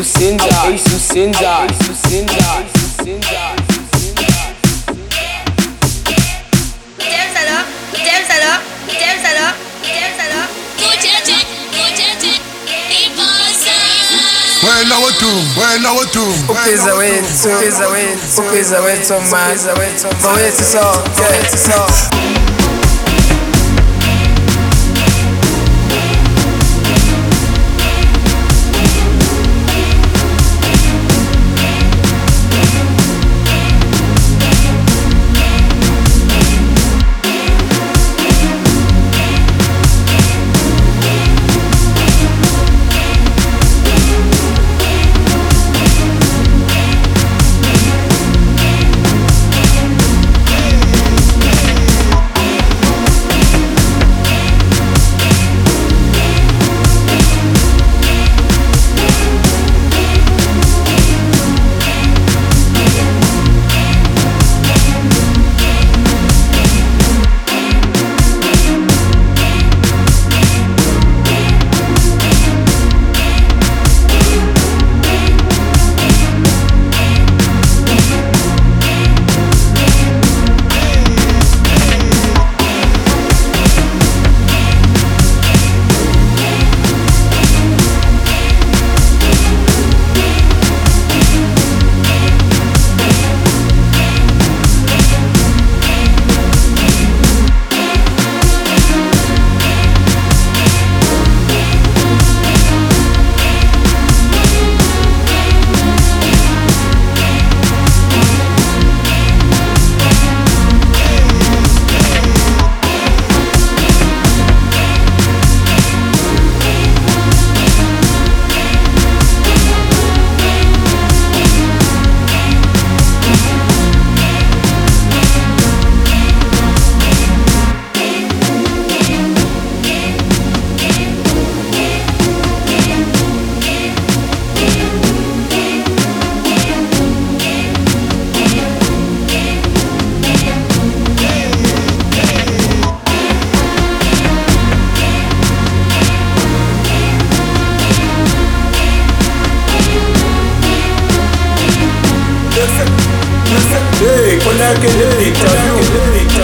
é isso cinza, é isso cinza, é isso cinza, é isso cinza. James alors, James alors, James alors, James alors. Mujete, mujete, ibosa. Wena wethu, wena wethu. Ukiza wethu, ukiza wethu, ukiza wethu ma, ukiza wethu ma, wethu so, wethu so.